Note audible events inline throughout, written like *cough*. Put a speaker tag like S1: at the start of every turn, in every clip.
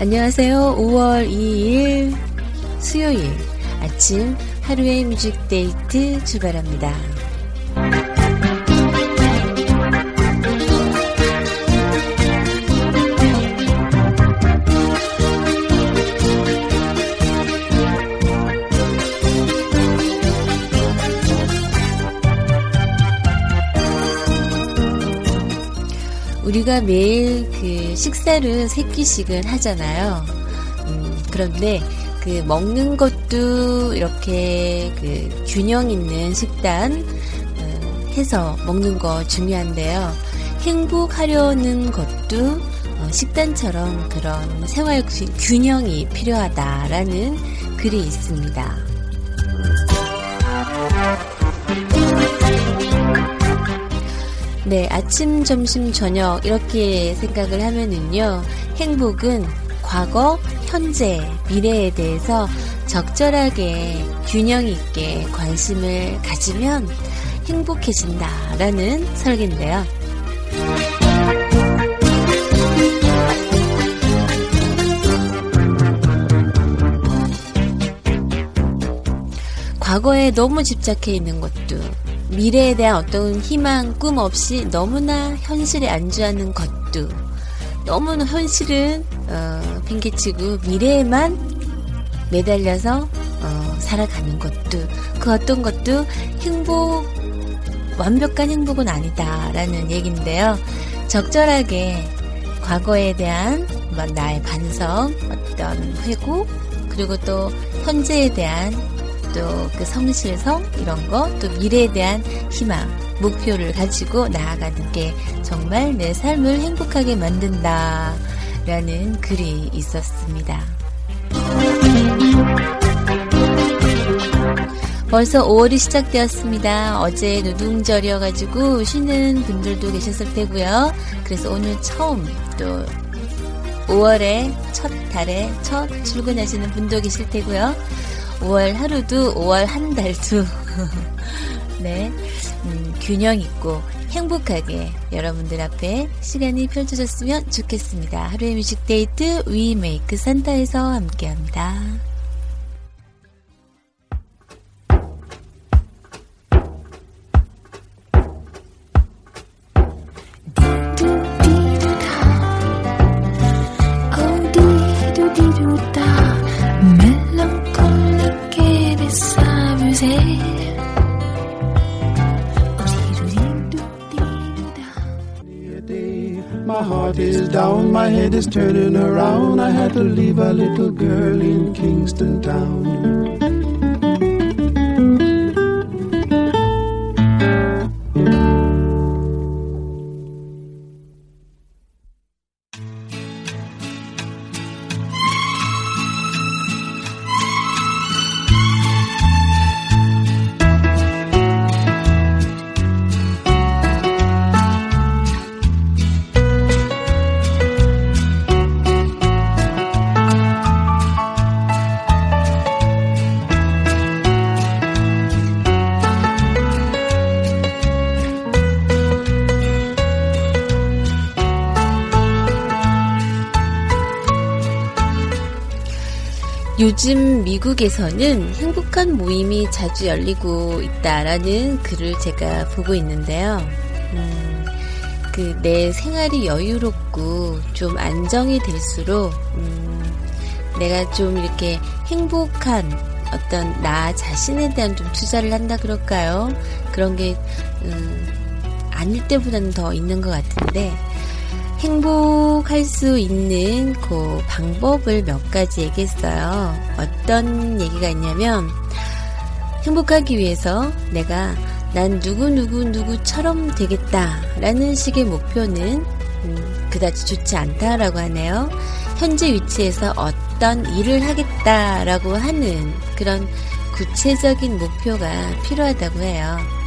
S1: 안녕하세요. 5월 2일 수요일 아침 하루의 뮤직 데이트 출발합니다. 우리가 매일 그 식사를 세 끼씩은 하잖아요. 음, 그런데 그 먹는 것도 이렇게 그 균형 있는 식단 어, 해서 먹는 거 중요한데요. 행복하려는 것도 어, 식단처럼 그런 생활 균형이 필요하다라는 글이 있습니다. 네, 아침, 점심, 저녁 이렇게 생각을 하면은요. 행복은 과거, 현재, 미래에 대해서 적절하게 균형 있게 관심을 가지면 행복해진다라는 설계인데요. 과거에 너무 집착해 있는 것도 미래에 대한 어떤 희망, 꿈 없이 너무나 현실에 안주하는 것도 너무나 현실은 어, 팽개치고 미래에만 매달려서 어, 살아가는 것도 그 어떤 것도 행복 완벽한 행복은 아니다라는 얘기인데요. 적절하게 과거에 대한 나의 반성, 어떤 회고 그리고 또 현재에 대한 또 그 성실성 이런 거 또 미래에 대한 희망 목표를 가지고 나아가는 게 정말 내 삶을 행복하게 만든다 라는 글이 있었습니다. 벌써 5월이 시작되었습니다. 어제 노동절이어가지고 쉬는 분들도 계셨을 테고요. 그래서 오늘 처음 또 5월의 첫 달에 첫 출근하시는 분도 계실 테고요. 5월 하루도 5월 한 달도 *laughs* 네 음, 균형 있고 행복하게 여러분들 앞에 시간이 펼쳐졌으면 좋겠습니다. 하루의 music 데이트 We Make 산타에서 함께합니다.
S2: Head is turning around. I had to leave a little girl in Kingston Town.
S1: 요즘 미국에서는 행복한 모임이 자주 열리고 있다라는 글을 제가 보고 있는데요. 음, 그 내 생활이 여유롭고 좀 안정이 될수록 음, 내가 좀 이렇게 행복한 어떤 나 자신에 대한 좀 투자를 한다 그럴까요? 그런 게 음, 아닐 때보다는 더 있는 것 같은데 행복할 수 있는 그 방법을 몇 가지 얘기했어요. 어떤 얘기가 있냐면 행복하기 위해서 내가 난 누구누구누구처럼 되겠다라는 식의 목표는 음, 그다지 좋지 않다라고 하네요. 현재 위치에서 어떤 일을 하겠다라고 하는 그런 구체적인 목표가 필요하다고 해요.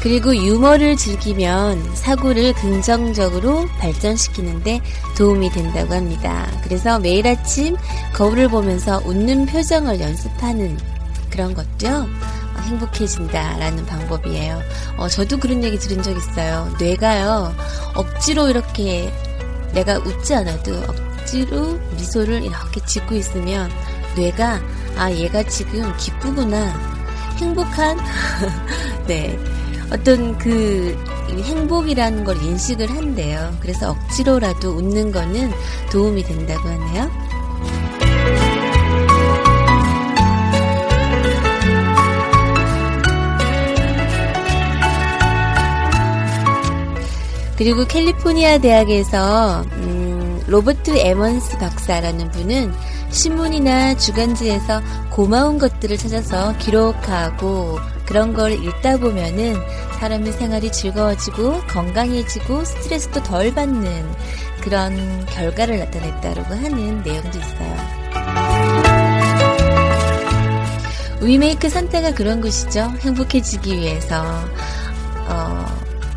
S1: 그리고 유머를 즐기면 사고를 긍정적으로 발전시키는데 도움이 된다고 합니다. 그래서 매일 아침 거울을 보면서 웃는 표정을 연습하는 그런 것도요. 어, 행복해진다라는 방법이에요. 어, 저도 그런 얘기 들은 적 있어요. 뇌가요, 억지로 이렇게 내가 웃지 않아도 억지로 미소를 이렇게 짓고 있으면 뇌가, 아, 얘가 지금 기쁘구나. 행복한, *laughs* 네. 어떤 그 행복이라는 걸 인식을 한대요. 그래서 억지로라도 웃는 거는 도움이 된다고 하네요. 그리고 캘리포니아 대학에서 음, 로버트 에먼스 박사라는 분은 신문이나 주간지에서 고마운 것들을 찾아서 기록하고 그런 걸 읽다 보면은 사람의 생활이 즐거워지고 건강해지고 스트레스도 덜 받는 그런 결과를 나타냈다고 하는 내용도 있어요. 위메이크 산타가 그런 것이죠. 행복해지기 위해서 어,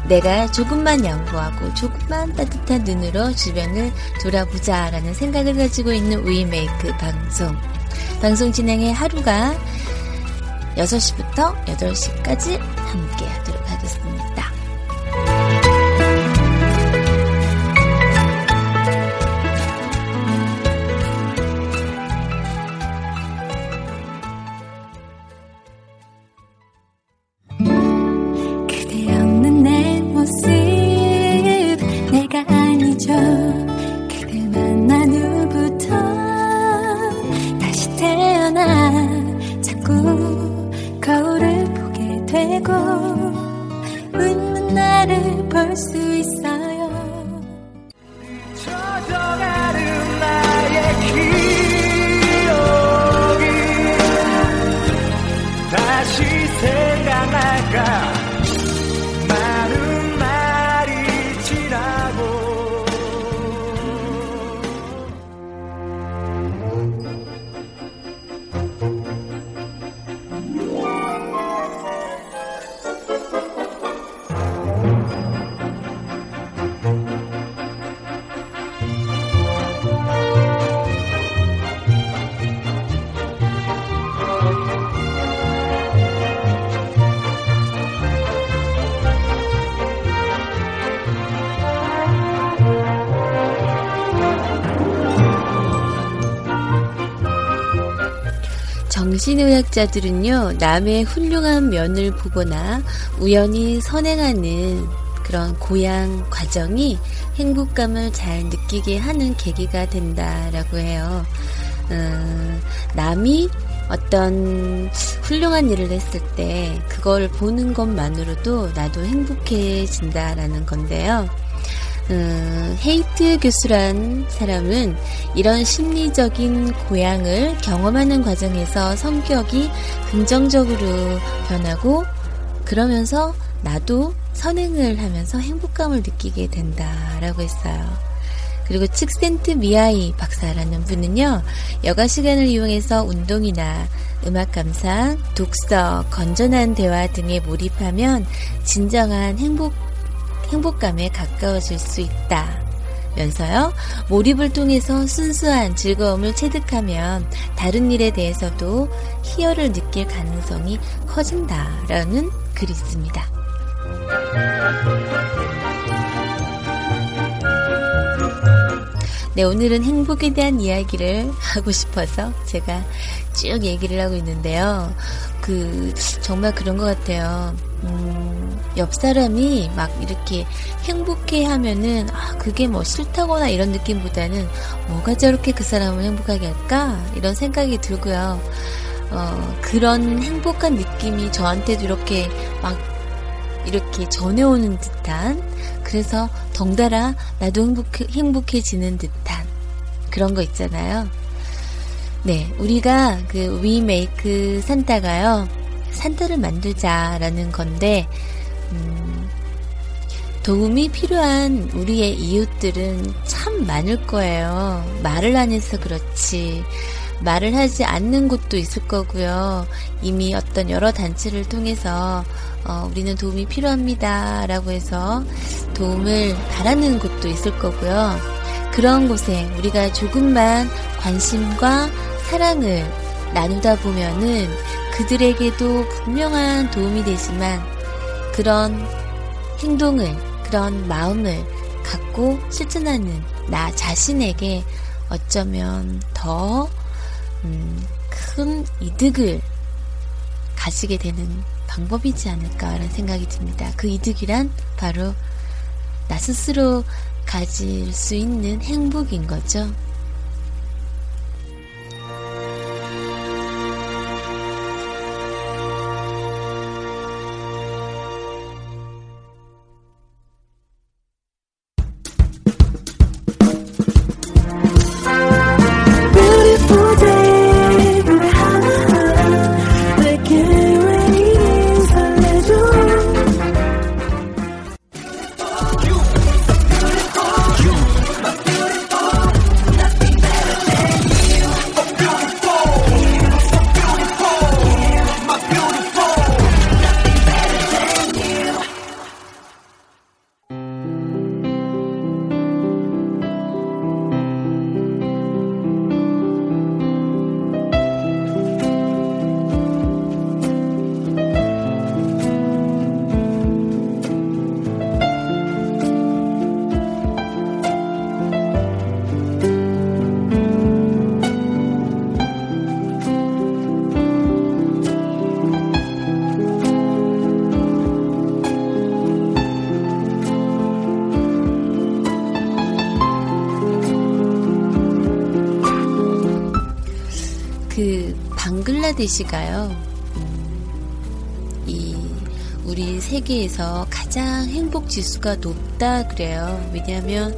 S1: 내가 조금만 양보하고 조금만 따뜻한 눈으로 주변을 돌아보자라는 생각을 가지고 있는 위메이크 방송. 방송 진행의 하루가 6시부터 8시까지 함께 하도록 하겠습니다. 정신의학자들은요, 남의 훌륭한 면을 보거나 우연히 선행하는 그런 고양 과정이 행복감을 잘 느끼게 하는 계기가 된다라고 해요. 음, 남이 어떤 훌륭한 일을 했을 때 그걸 보는 것만으로도 나도 행복해진다라는 건데요. 음, 헤이트 교수란 사람은 이런 심리적인 고향을 경험하는 과정에서 성격이 긍정적으로 변하고 그러면서 나도 선행을 하면서 행복감을 느끼게 된다라고 했어요. 그리고 칙센트 미아이 박사라는 분은요, 여가 시간을 이용해서 운동이나 음악 감상, 독서, 건전한 대화 등에 몰입하면 진정한 행복 행복감에 가까워질 수 있다. 면서요, 몰입을 통해서 순수한 즐거움을 체득하면 다른 일에 대해서도 희열을 느낄 가능성이 커진다라는 글이 있습니다. 네, 오늘은 행복에 대한 이야기를 하고 싶어서 제가 쭉 얘기를 하고 있는데요. 그, 정말 그런 것 같아요. 음, 옆 사람이 막 이렇게 행복해 하면은, 아, 그게 뭐 싫다거나 이런 느낌보다는 뭐가 저렇게 그 사람을 행복하게 할까? 이런 생각이 들고요. 어, 그런 행복한 느낌이 저한테도 이렇게 막 이렇게 전해오는 듯한 그래서 덩달아 나도 행복해, 행복해지는 듯한 그런 거 있잖아요. 네, 우리가 그 위메이크 산타가요. 산타를 만들자라는 건데 음, 도움이 필요한 우리의 이웃들은 참 많을 거예요. 말을 안 해서 그렇지. 말을 하지 않는 곳도 있을 거고요. 이미 어떤 여러 단체를 통해서 어, 우리는 도움이 필요합니다. 라고 해서 도움을 바라는 곳도 있을 거고요. 그런 곳에 우리가 조금만 관심과 사랑을 나누다 보면은 그들에게도 분명한 도움이 되지만 그런 행동을, 그런 마음을 갖고 실천하는 나 자신에게 어쩌면 더 음, 큰 이득을 가지게 되는 방법이지 않을까라는 생각이 듭니다. 그 이득이란 바로 나 스스로 가질 수 있는 행복인 거죠. 방글라데시가요. 음, 이 우리 세계에서 가장 행복 지수가 높다 그래요. 왜냐하면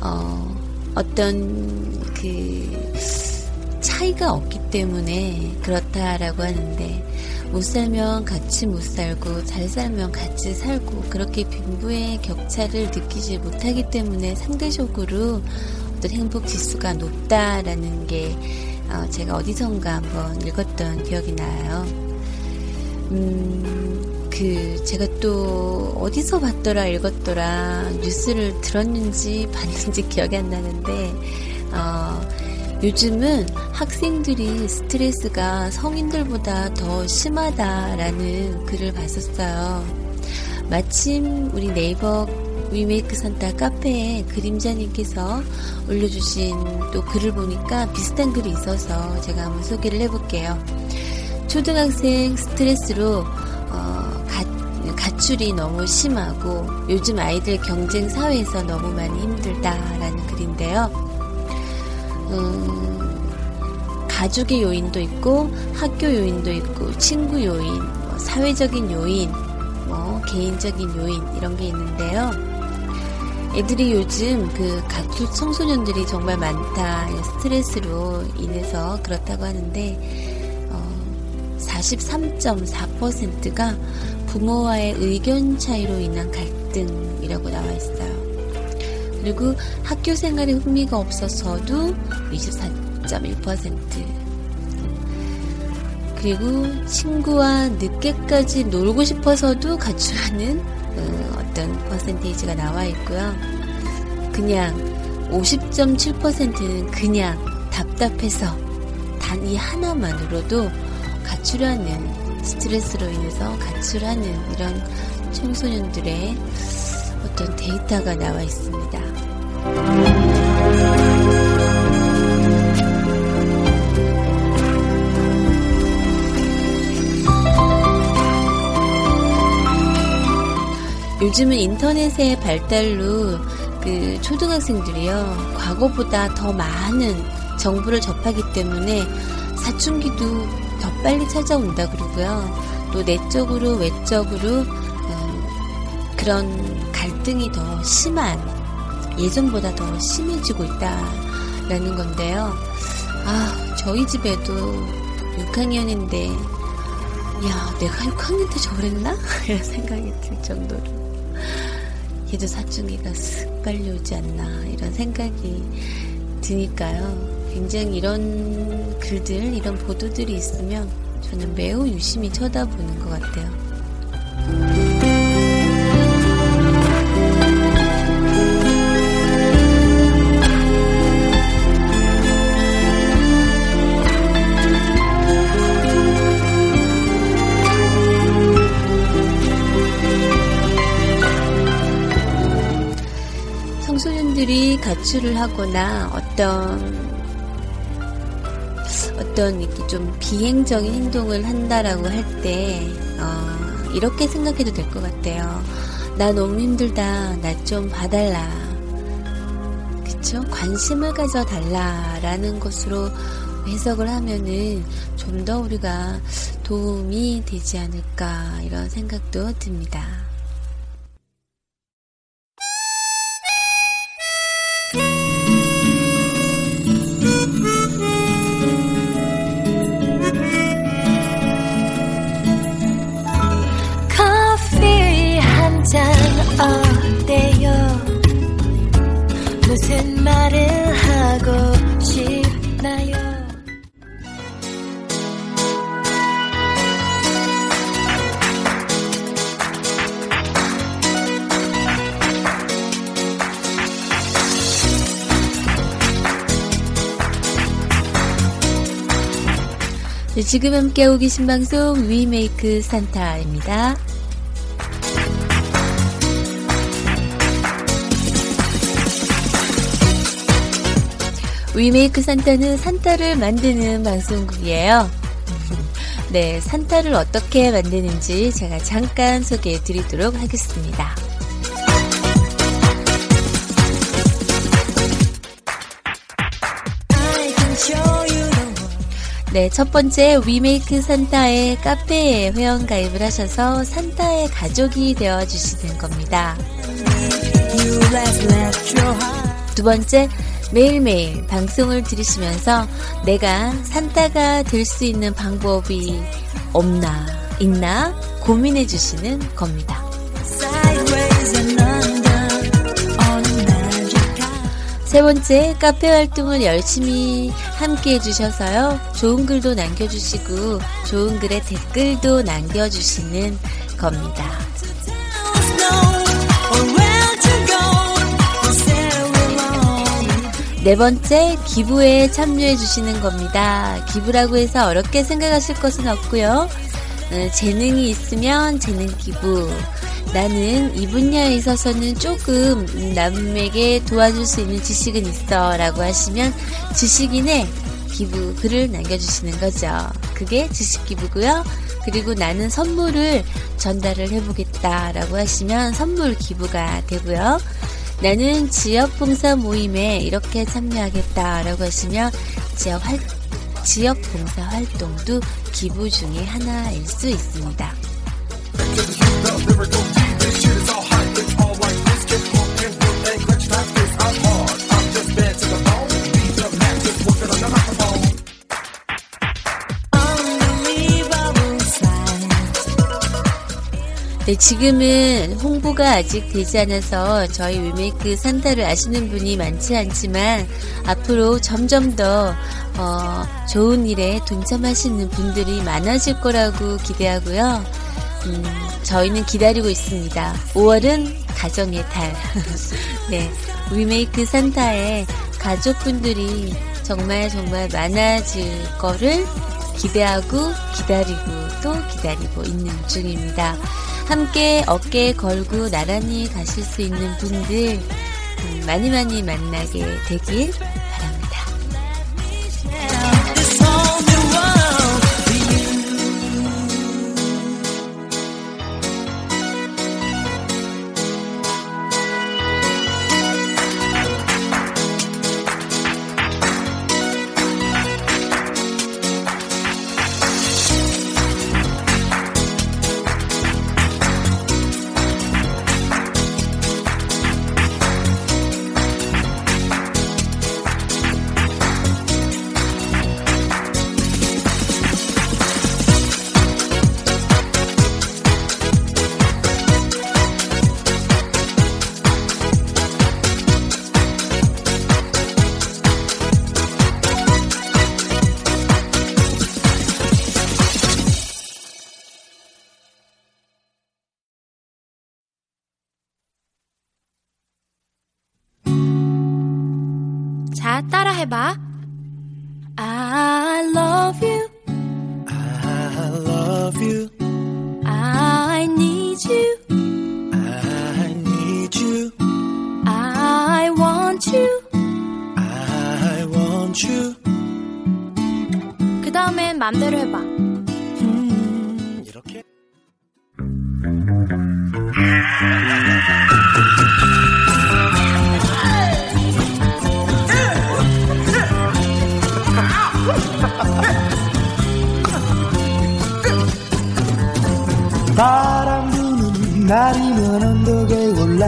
S1: 어, 어떤 그 차이가 없기 때문에 그렇다라고 하는데 못 살면 같이 못 살고 잘 살면 같이 살고 그렇게 빈부의 격차를 느끼지 못하기 때문에 상대적으로 어떤 행복 지수가 높다라는 게 어, 제가 어디선가 한번 읽었던 기억이 나요. 음, 그, 제가 또 어디서 봤더라, 읽었더라, 뉴스를 들었는지 *laughs* 봤는지 기억이 안 나는데, 어, 요즘은 학생들이 스트레스가 성인들보다 더 심하다라는 글을 봤었어요. 마침 우리 네이버 위메이크 산타 카페에 그림자님께서 올려주신 또 글을 보니까 비슷한 글이 있어서 제가 한번 소개를 해볼게요. 초등학생 스트레스로 어, 가, 가출이 너무 심하고 요즘 아이들 경쟁 사회에서 너무 많이 힘들다라는 글인데요. 음, 가족의 요인도 있고 학교 요인도 있고 친구 요인, 뭐 사회적인 요인, 뭐 개인적인 요인 이런 게 있는데요. 애들이 요즘 그 가출 청소년들이 정말 많다. 스트레스로 인해서 그렇다고 하는데 어, 43.4%가 부모와의 의견 차이로 인한 갈등이라고 나와 있어요. 그리고 학교 생활에 흥미가 없어서도 24.1%. 그리고 친구와 늦게까지 놀고 싶어서도 가출하는 어, 어떤 퍼센테이지가 나와 있고요. 그냥 50.7%는 그냥 답답해서 단 이 하나만으로도 가출하는 스트레스로 인해서 가출하는 이런 청소년들의 어떤 데이터가 나와 있습니다. 요즘은 인터넷의 발달로 그 초등학생들이요 과거보다 더 많은 정보를 접하기 때문에 사춘기도 더 빨리 찾아온다 그러고요. 또 내적으로 외적으로 음, 그런 갈등이 더 심한 예전보다 더 심해지고 있다라는 건데요. 아 저희 집에도 6학년인데 야 내가 6학년 때 저랬나? *laughs* 이런 생각이 들 정도로 얘도 사춘기가 쓱 빨리 오지 않나 이런 생각이 드니까요. 굉장히 이런 글들, 이런 보도들이 있으면 저는 매우 유심히 쳐다보는 것 같아요. 가출을 하거나 어떤 어떤 이렇게 좀 비행적인 행동을 한다라고 할 때, 어, 이렇게 생각해도 될 것 같아요. 나 너무 힘들다. 나 좀 봐달라. 그쵸? 관심을 가져달라라는 것으로 해석을 하면은 좀 더 우리가 도움이 되지 않을까 이런 생각도 듭니다. 지금 함께하고 계신 방송 위메이크 산타입니다. 위메이크 산타는 산타를 만드는 방송국이에요. 네, 산타를 어떻게 만드는지 제가 잠깐 소개해 드리도록 하겠습니다. 네, 첫 번째 위메이크 산타의 카페에 회원 가입을 하셔서 산타의 가족이 되어 주시는 겁니다. 두 번째, 매일매일 방송을 들으시면서 내가 산타가 될 수 있는 방법이 없나, 있나 고민해 주시는 겁니다. 세 번째, 카페 활동을 열심히 함께 해주셔서요. 좋은 글도 남겨주시고, 좋은 글에 댓글도 남겨주시는 겁니다. 네 번째, 기부에 참여해 주시는 겁니다. 기부라고 해서 어렵게 생각하실 것은 없고요. 어, 재능이 있으면 재능 기부. 나는 이 분야에 있어서는 조금 남에게 도와줄 수 있는 지식은 있어 라고 하시면 지식인의 기부 글을 남겨주시는 거죠. 그게 지식 기부고요. 그리고 나는 선물을 전달을 해보겠다 라고 하시면 선물 기부가 되고요. 나는 지역 봉사 모임에 이렇게 참여하겠다 라고 하시면 지역 활, 지역 봉사 활동도 기부 중에 하나일 수 있습니다. 네, 지금은 홍보가 아직 되지 않아서 저희 위메이크 산타를 아시는 분이 많지 않지만 앞으로 점점 더 어, 좋은 일에 동참하시는 분들이 많아질 거라고 기대하고요. 음, 저희는 기다리고 있습니다. 5월은 가정의 달. *laughs* 네, 위메이크 산타에 가족분들이 정말 정말 많아질 거를 기대하고 기다리고 또 기다리고 있는 중입니다. 함께 어깨에 걸고 나란히 가실 수 있는 분들 음, 많이 많이 만나게 되길 해봐. I love you.
S3: I love you.
S1: I need you.
S3: I need you.
S1: I want you.
S3: I want you.
S1: 그 다음엔 맘대로 해봐.
S2: 바람 부는 날이면 언덕에 올라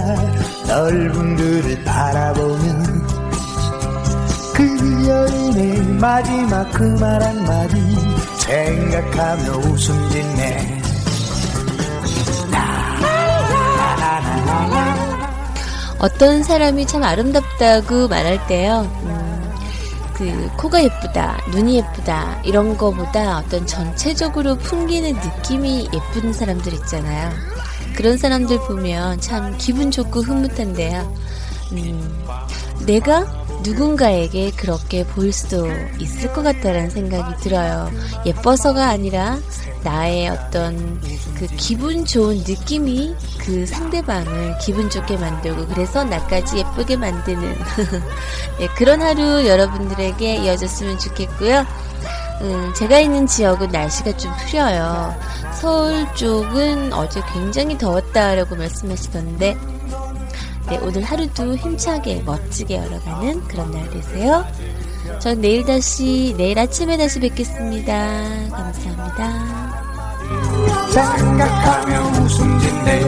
S2: 넓은 그를 바라보면 그 여인의 마지막 그 말 한마디. 생각하며 웃음 짓네.
S1: 어떤 사람이 참 아름답다고 말할 때요. 음, 그 코가 예쁘다, 눈이 예쁘다 이런 거보다 어떤 전체적으로 풍기는 느낌이 예쁜 사람들 있잖아요. 그런 사람들 보면 참 기분 좋고 흐뭇한데요. 음, 내가 누군가에게 그렇게 보일 수도 있을 것 같다는 생각이 들어요. 예뻐서가 아니라 나의 어떤 그 기분 좋은 느낌이 그 상대방을 기분 좋게 만들고 그래서 나까지 예쁘게 만드는 *laughs* 네, 그런 하루 여러분들에게 이어졌으면 좋겠고요. 음, 제가 있는 지역은 날씨가 좀 흐려요. 서울 쪽은 어제 굉장히 더웠다라고 말씀하시던데 네, 오늘 하루도 힘차게 멋지게 열어가는 그런 날 되세요. 전 내일 다시 내일 아침에 다시 뵙겠습니다. 감사합니다.
S2: 생각하면 웃음진대